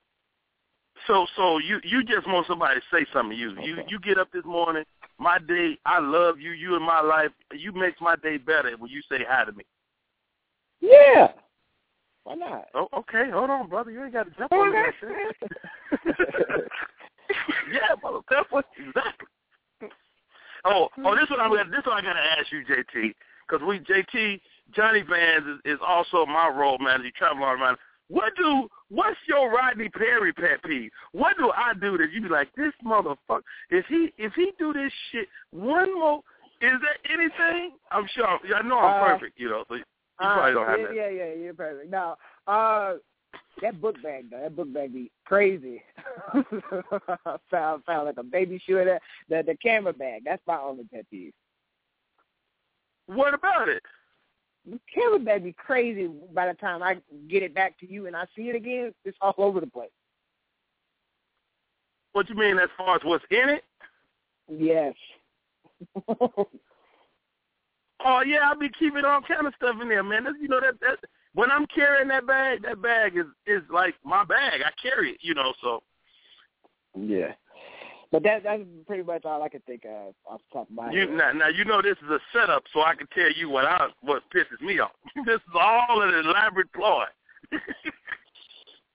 So so you you just want somebody to say something to you. You you get up this morning, my day, I love you, you in my life. You makes my day better when you say hi to me. Yeah. Why not? Oh, okay, hold on, brother. You ain't got to jump on that shit. yeah, brother, that's what exactly. Oh, oh, this one I'm gonna this one I gotta ask you, JT, because we JT Johnny Vans is, is also my role manager, travel manager. What do what's your Rodney Perry pet peeve? What do I do that you be like this motherfucker? If he if he do this shit one more, is there anything? I'm sure. I know I'm Uh, perfect, you know. So you probably don't have yeah, that. yeah, yeah, you're perfect. Now, uh, that book bag though, that book bag be crazy. found found like a baby shoe. In that the the camera bag. That's my only pet peeve. What about it? The camera bag be crazy. By the time I get it back to you and I see it again, it's all over the place. What you mean as far as what's in it? Yes. Oh yeah, I'll be keeping all kind of stuff in there, man. That's, you know that that when I'm carrying that bag, that bag is is like my bag. I carry it, you know. So yeah. But that that's pretty much all I can think of off the top of my you head. now, now you know this is a setup, so I can tell you what I what pisses me off. this is all an elaborate ploy.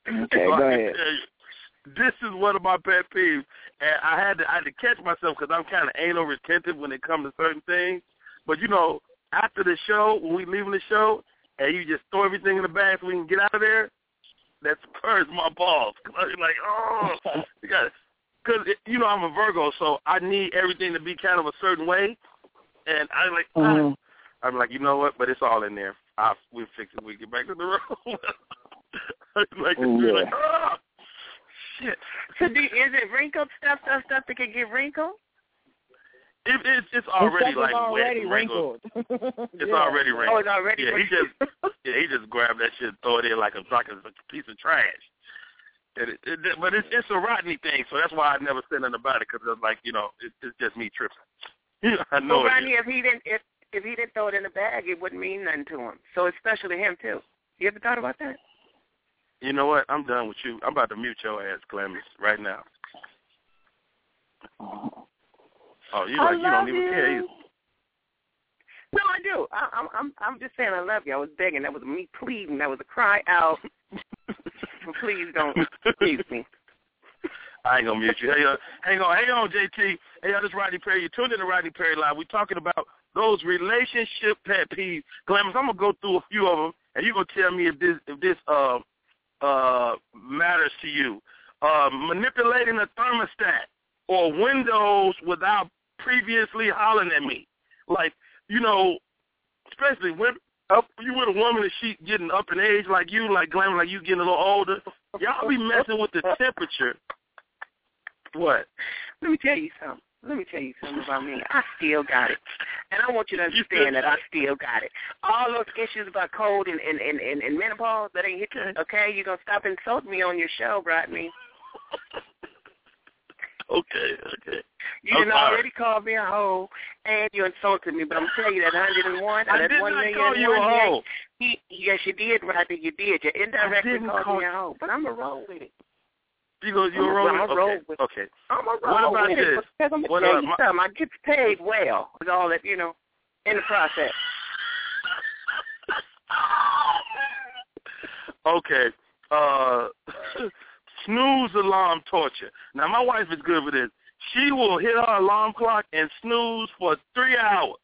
Okay, So go ahead. tell you, This is one of my pet peeves, and I had to I had to catch myself because I'm kind of anal retentive when it comes to certain things. But you know, after the show, when we leaving the show, and you just throw everything in the bag so we can get out of there, that spurs my balls. Cause I'm like, oh, you got because you know I'm a Virgo, so I need everything to be kind of a certain way, and I like Mhm. I, I'm like, you know what? But it's all in there. I we fix it. We get back to the road. Like, Ooh, yeah. like, oh, shit. So, do, is it wrinkled stuff, stuff, stuff that can get wrinkled? It, it's it's already stuff like already wet and wrinkled. wrinkled. It's Yeah. already wrinkled. Oh, it's already Yeah, he just yeah he just grabbed that shit, and throw it in like a like a piece of trash. And it, it, but it's it's a Rodney thing, so that's why I never said nothing about it because it's like you know it, it's just me tripping. I know well, it Rodney, if he didn't, if if he didn't throw it in the bag, it wouldn't mean nothing to him. So it's special to him too. You ever thought about that? You know what? I'm done with you. I'm about to mute your ass, Clemens, right now. Oh, you like you don't even care. you. either. No, I do. I, I'm I'm I'm just saying I love you. I was begging. That was me pleading. That was a cry out. Please don't excuse me. I ain't gonna mute you. Hey, uh, hang on, hang on, JT. Hey, uh, this is Rodney Perry. You tuned in to Rodney Perry Live. We're talking about those relationship pet peeves. Glamours, I'm gonna go through a few of them, and you're gonna tell me if this if this uh uh matters to you. Uh, manipulating a thermostat or windows without previously hollering at me. Like, you know, especially when up you with a woman and she getting up in age like you, like glamour, like you getting a little older. Y'all be messing with the temperature. What? Let me tell you something. Let me tell you something about me. I still got it. And I want you to understand that I still got it. All those issues about cold and, and, and, and, and menopause that ain't hit you, okay? You're going to stop insulting me on your show, Rodney. Okay, okay. You done sorry. already called me a hoe, and you insulted me. But I'm telling you that 101, I that did one not million call you a hoe. He, yes, you did, Rodney. You did. You indirectly called call- me a hoe. But I'm a roll with it. You go, you I'm a- roll a with roll okay. okay. I'm a roll What about with this? it because I'm gonna tell you my- something. I get paid well with all that, you know, in the process. Okay. Uh snooze alarm torture. Now my wife is good with this. She will hit her alarm clock and snooze for three hours.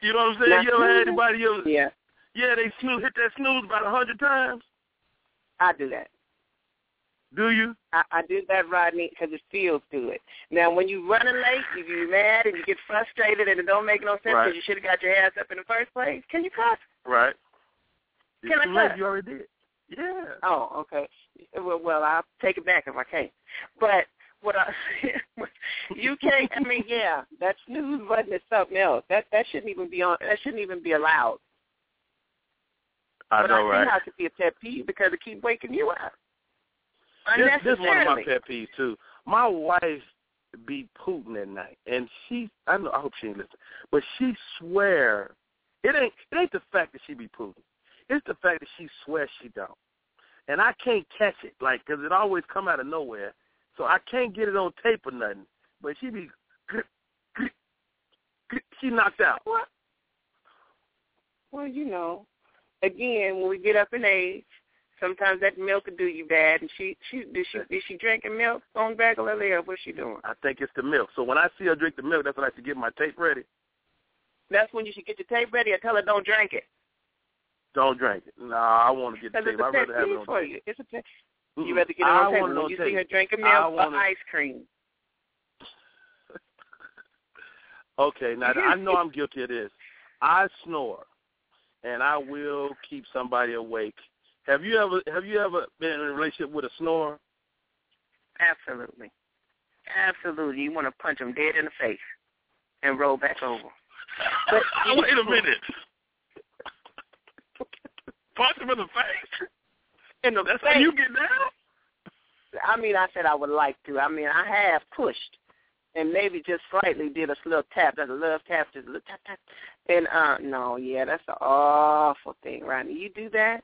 You know what I'm saying? Now, you ever had anybody ever Yeah, Yeah, they snooze hit that snooze about a hundred times. I do that. Do you? I, I do that, Rodney, because it feels good. Now, when you're running late, you get mad and you get frustrated and it don't make no sense because Right. you should have got your ass up in the first place. Can you cuss? Right. Can It's I cuss? You already did. Yeah. Oh, okay. Well, well, I'll take it back if I can. But what I you can't. I mean, yeah, that snooze button is something else. That that shouldn't even be on. That shouldn't even be allowed. I but know, I right? how it could be a pet peeve because it keeps waking you up This, this is one of my pet peeves too. my wife be Putin at night, and she I know I hope she ain't listening, but she swear it ain't it ain't the fact that she be Putin. It's the fact that she swears she don't, and I can't catch it like because it always come out of nowhere, so I can't get it on tape or nothing. But she be she knocked out. What? Well, you know, again, when we get up in age, sometimes that milk will do you bad. And she, she, did she, is she drinking milk on regularly, or what's she doing? I think it's the milk. So when I see her drink the milk, that's when I should get my tape ready. That's when you should get your tape ready, or tell her don't drink it. Don't drink it. Nah, I want to get the tape. I'd rather have it on for tape. you. It's a tape. Mm-mm. You rather get it I on tape want it when you tape. see her drinking I milk or want it- ice cream. Okay, now I know I'm guilty of this. I snore, and I will keep somebody awake. Have you ever have you ever been in a relationship with a snorer? Absolutely. Absolutely. You want to punch them dead in the face and roll back over. But Wait a minute. Punch him in the face. In the That's face. how you get down. I mean, I said I would like to. I mean, I have pushed and maybe just slightly did a little tap, like a love tap, just a little tap, tap. And uh, no, yeah, that's an awful thing, Rodney. You do that?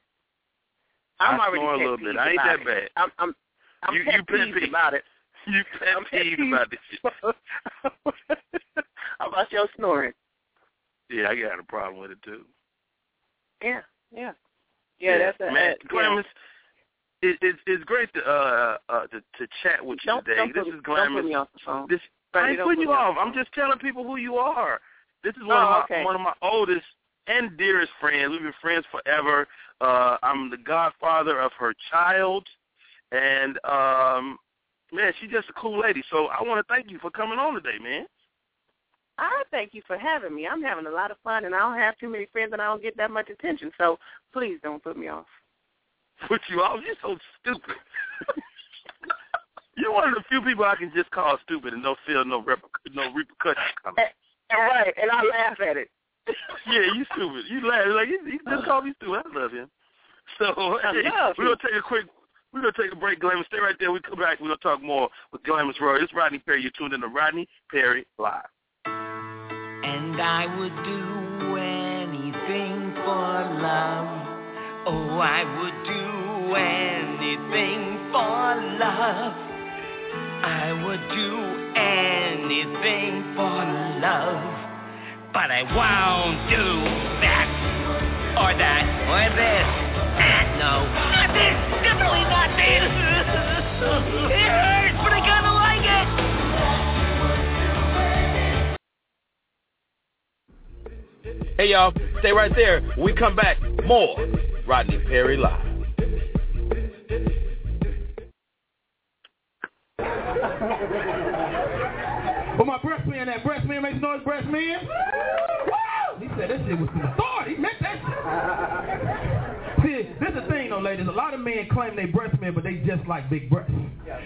I'm I already snore a little bit. I ain't that it. bad. I'm, I'm, I'm You- pet you pet peeved peeved. about it. You pet I'm peeved peeved. about this shit. How about your snoring? Yeah, I got a problem with it too. Yeah, yeah, yeah. that's a man. uh, yeah. Glamis, it, it's it's great to uh uh to, to chat with you Don't, today. don't, this put, is don't put me off the phone. This I ain't don't putting put you me off. I'm just telling people who you are. This is one Oh, of my okay. one of my oldest and dearest friends. We've been friends forever. Uh I'm the godfather of her child and um man, she's just a cool lady. So I want to thank you for coming on today, man. I thank you for having me. I'm having a lot of fun, and I don't have too many friends, and I don't get that much attention. So please don't put me off. Put you off. You're so stupid. You're one of the few people I can just call stupid and don't feel no rep- no repercussions coming. Eh, right, and I laugh at it. yeah, you stupid. You laugh like he, he just called me stupid. I love him. So hey, we're gonna take a quick. We're gonna take a break, Glamis. Stay right there. We come back. We're gonna talk more with Glamis Roy. It's Rodney Perry. You're tuned in to Rodney Perry Live. And I would do anything for love. Oh, I would do anything for love. I would do anything for love. But I won't do that, or that, or this. Ah, no, not this. Definitely not this. Hey y'all, stay right there. We come back, more Rodney Perry Live. But my breast man, that breast man makes noise, breast man. He said that shit was some authority. He meant that shit. See, this is the thing though, ladies. A lot of men claim they breast men, but they just like big breasts.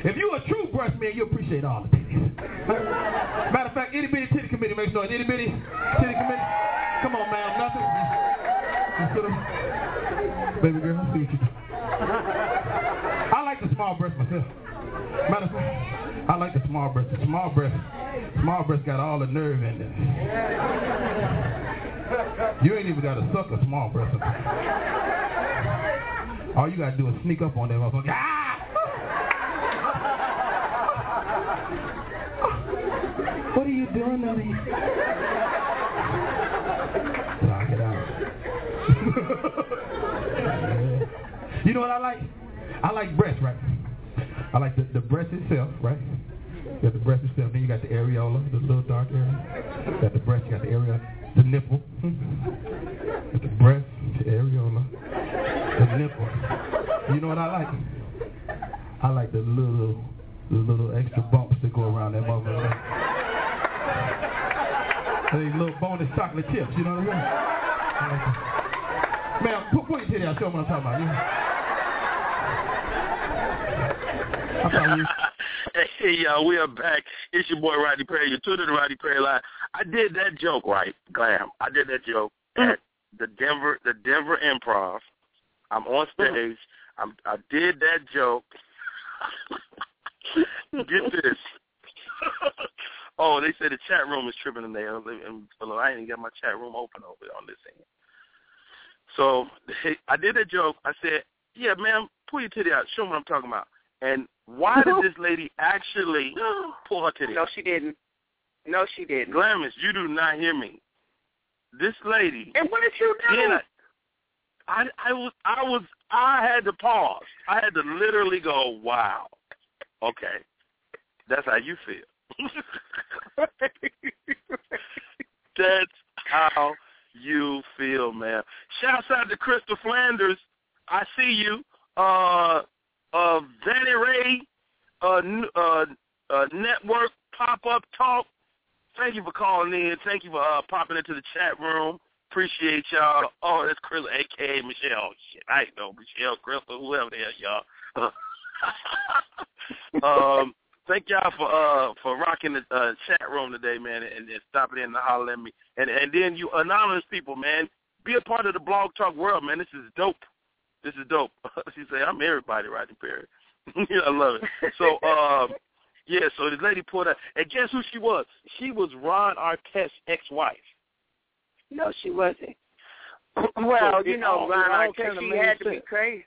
If you a true breast man, you appreciate all the titties. Matter of fact, itty bitty titty committee makes noise. Itty bitty titty committee. Come on, man. Nothing. Baby girl, I see you. I like the small breast myself. Matter of fact, I like the small breast. The small breast, small breast got all the nerve in there. You ain't even got to suck a small breast. All you gotta do is sneak up on that motherfucker. Ah! What are you doing me? Knock it out. you know what I like? I like breast, right? I like the, the breast itself, right? You got the breast itself, then you got the areola, the little dark area. You got the breast, you got the areola, the nipple. Got the breast, the areola, the nipple. You know what I like? I like the little, the little extra bumps that go around that motherfucker. These little bonus chocolate chips, you know what I mean? Like. Man, put, put your titty out, show them what I'm talking about. Yeah. I'm telling hey y'all, we are back. It's your boy Rodney Perry. You're tuned in to Rodney Perry Live. I did that joke right, Glam. I did that joke at the Denver the Denver Improv. I'm on mm-hmm. stage. I'm I did that joke. Get this. oh, they said the chat room is tripping in there. I ain't even got my chat room open over on this end. So I did a joke. I said, "Yeah, ma'am, pull your titty out. Show me what I'm talking about." And why did this lady actually pull her titty? Out? No, out? she didn't. No, she didn't. Glamis, you do not hear me. This lady. And what did you do? I, I, I was, I was, I had to pause. I had to literally go, "Wow, okay, that's how you feel." that's how you feel, man. Shouts out to Crystal Flanders. I see you. Uh, uh, Vanny Ray, uh, uh, uh, Network Pop Up Talk. Thank you for calling in. Thank you for uh, popping into the chat room. Appreciate y'all. Oh, that's Crystal, a.k.a. Michelle. Oh, shit, I know Michelle, Crystal, whoever the hell y'all. um, thank y'all for uh for rocking the uh, chat room today, man, and, and stopping in and hollering at me. And and then you anonymous people, man, be a part of the blog talk world, man. This is dope. This is dope. she say, I'm everybody, Rodney Perry. I love it. So, um, yeah, so this lady pulled up, and guess who she was? She was Ron Artest's ex-wife. No, she wasn't. Well, you know, Ron it all she had to be crazy.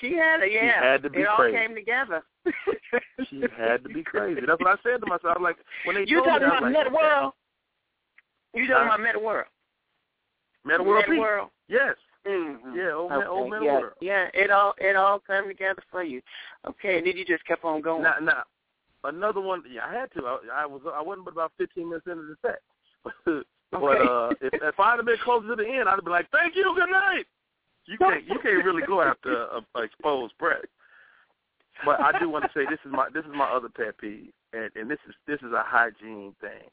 She had She yeah. had to be it all came together. She had to be crazy. That's what I said to myself. I was like, when they You told me talking I about was Metta. World? You talking about Metta World? Metta World Metta World. Yes. Mm-hmm. Yeah, old, okay. old Metta yeah, World. Yeah, it all it all came together for you. Okay, and then you just kept on going. Now, now, another one. Yeah, I had to. I, I was. I wasn't but about 15 minutes into the set. but uh, if, if I'd have been closer to the end, I'd have been like, "Thank you, good night." You can't. You can't really go after a, a exposed breast. But I do want to say this is my this is my other pet peeve, and and this is this is a hygiene thing.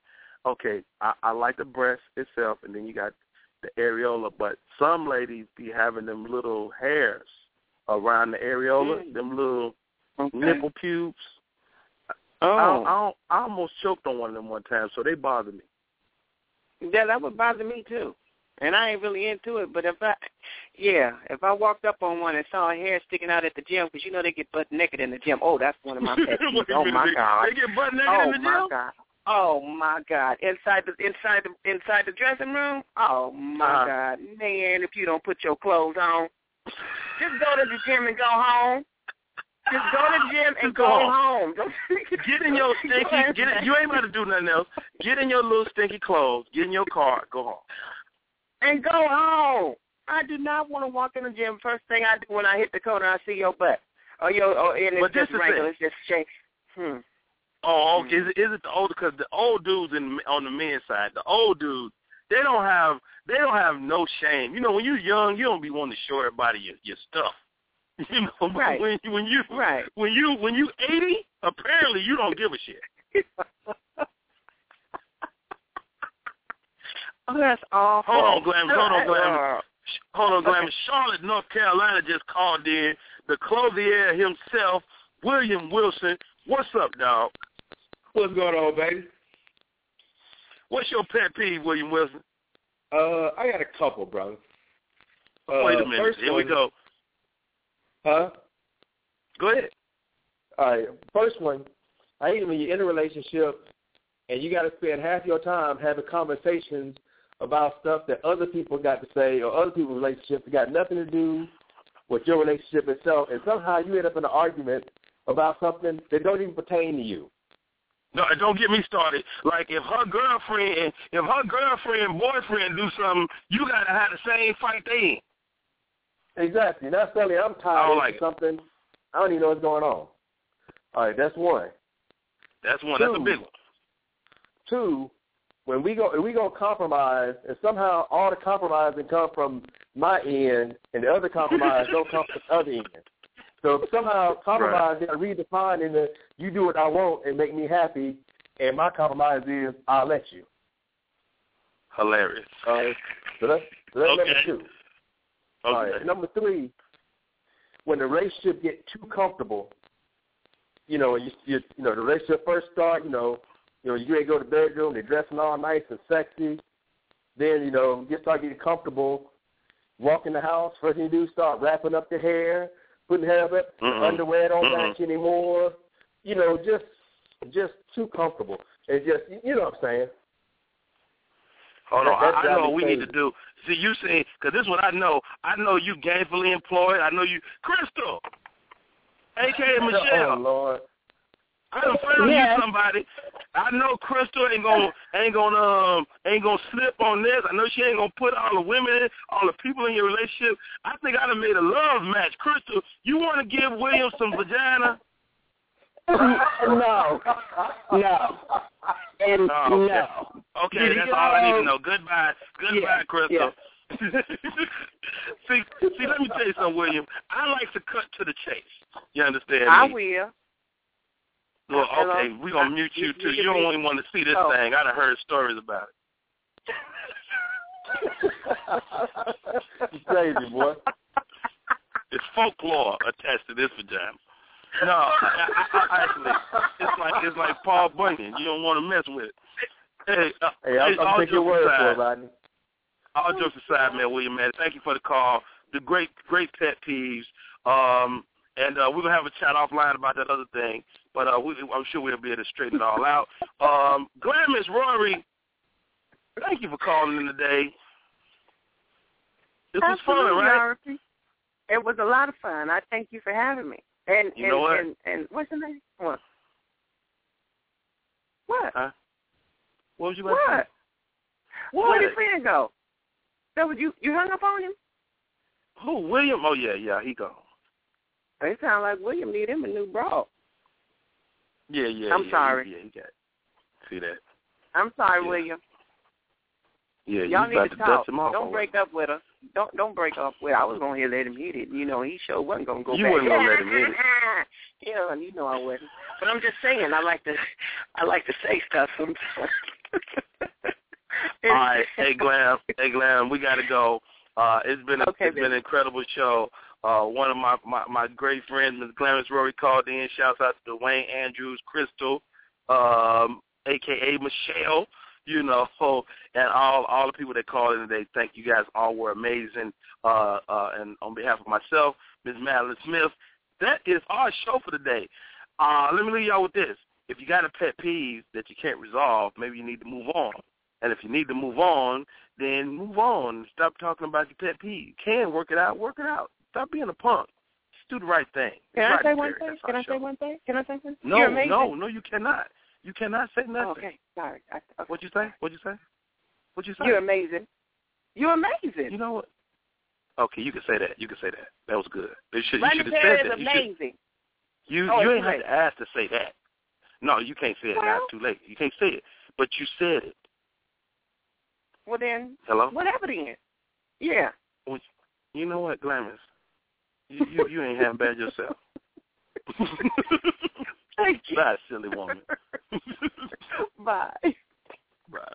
Okay, I, I like the breast itself, and then you got the areola, but some ladies be having them little hairs around the areola, Mm. them little Okay. nipple pubes. Oh. I, I, I almost choked on one of them one time, so they bother me. Yeah, that would bother me too. And I ain't really into it, but if I, yeah, if I walked up on one and saw a hair sticking out at the gym, because you know they get butt naked in the gym. Oh, that's one of my pet peeves. Oh my god. They get butt naked oh in the gym. Oh my god. Oh my god. Inside the inside the inside the dressing room. Oh my Uh-huh. god, man! If you don't put your clothes on, just go to the gym and go home. Just go to the gym and go home. Get in your stinky. Get in, you ain't about to do nothing else. Get in your little stinky clothes. Get in your car. Go home. and go home. I do not want to walk in the gym. First thing I do when I hit the corner, I see your butt. Or your, or, and it's But just it. It's just shake. Hmm. Oh, okay. Is it, is it the old? Because the old dudes in on the men's side, the old dudes, they don't have they don't have no shame. You know, when you're young, you don't be wanting to show everybody your, your stuff. You know, but Right. when when you Right. when you when you eighty, apparently you don't give a shit. Oh, that's awful. Hold on, Glamis. Hold on, Glamis. Uh, Hold on, Glamis. Charlotte, North Carolina just called in. The clothier himself, William Wilson. What's up, dog? What's going on, baby? What's your pet peeve, William Wilson? Uh, I got a couple, brother. Uh, Wait a minute. First Here we go. Huh? Go ahead. All right. First one, I hate when you're in a relationship and you got to spend half your time having conversations about stuff that other people got to say or other people's relationships that got nothing to do with your relationship itself, and somehow you end up in an argument about something that don't even pertain to you. No, don't get me started. Like if her girlfriend, if her girlfriend, boyfriend do something, you gotta have the same fight they in. Exactly. Not suddenly I'm tired of like it. something. I don't even know what's going on. All right, that's one. That's one. That's a big one. Two, when we go, if we go compromise, and somehow all the compromising come from my end, and the other compromise don't come from the other end. So somehow compromise got redefined in the you do what I want and make me happy, and my compromise is I'll let you. Hilarious. All right. So that's, so that's Okay. number two. All Okay. right. Number three, when the relationship get too comfortable, you know, you, you you know the relationship first start, you know, you know you to go to the bedroom, they're dressing all nice and sexy. Then you know you start getting comfortable, walk in the house. First thing you do, start wrapping up the hair, putting hair up. Mm-mm. Underwear don't Mm-mm. match anymore. you know, just just too comfortable. It's just you know what I'm saying. Hold on, That- that I, I know what we need to do. See, you saying because this is what I know. I know you gainfully employed. I know you, Crystal, aka Michelle. Oh Lord. I done found Yes. you somebody. I know Crystal ain't gonna ain't gonna um ain't gonna slip on this. I know she ain't gonna put all the women, all the people in your relationship. I think I done made a love match. Crystal, you want to give William some vagina? No, no, and Oh, okay. no. Okay, Did that's get all I need to know. Goodbye, goodbye, Yeah, Crystal. see, see, let me tell you something, William. I like to cut to the chase. You understand I will. Well, okay, we're gonna mute you You- too. you You can don't be- even want to see this Oh. thing. I done heard stories about it. you crazy boy. It's folklore attached to this vagina. No, I, I, I, actually, it's like it's like Paul Bunyan. You don't want to mess with it. Hey, uh, Hey, I'm, hey, I'm all taking your jokes word for aside, it, Rodney. all jokes aside, man, William, man, thank you for the call. The great, great pet peeves. Um, and uh, we're gonna have a chat offline about that other thing. But uh, we, I'm sure we'll be able to straighten it all out. Um, Glamorous Rory, thank you for calling in today. This was fun, right? Dorothy. It was a lot of fun. I thank you for having me. And You and, know what? and and what's the name? What? What? Huh? What was you about to What? say? Where'd your friend go? That was you. You hung up on him. Who? William? Oh yeah, yeah, he gone. It sounded like William need him a new bra. Yeah, yeah. I'm yeah, sorry. Yeah, he got. See that? I'm sorry, Yeah. William. Yeah, you Y'all need to to talk. dust him off. Don't break up with her. Don't don't break up with. I was gonna let him hit it. You know, he sure wasn't gonna go You back. wasn't gonna let him hit it. yeah, you know I wasn't. But I'm just saying, I like to, I like to say stuff sometimes. All right, hey Glam, hey Glam, we gotta go. Uh, it's been a, Okay, it's been an incredible show. Uh, one of my, my my great friends, Ms. Glamorous Rory, called in. Shouts out to Dwayne Andrews, Crystal, um, aka Michelle. You know, and all all the people that called in today. Thank you guys. All were amazing. Uh, uh, and on behalf of myself, Ms. Madeline Smith, that is our show for today. Uh, let me leave y'all with this. If you got a pet peeve that you can't resolve, maybe you need to move on. And if you need to move on, then move on. Stop talking about your pet peeve. You can work it out, work it out. Stop being a punk. Just do the right thing. Can I Right, say one thing? Can I show. say one thing? Can I say something? No, no, no, you cannot. You cannot say nothing. Okay, sorry. I, okay. What'd you say? What'd you say? What'd you say? You're amazing. You're amazing. You know what? Okay, you can say that. You can say that. That was good. You should, you should have said is that. You should, amazing. You Oh, you it's ain't have great. to ask to say that. No, you can't say it now. It's too late. You can't say it. But you said it. Well then, Hello? whatever then. Yeah. Well, You know what, Glamorous? You you, you ain't having bad yourself. Thank you. Bye, silly woman. Bye. Bye.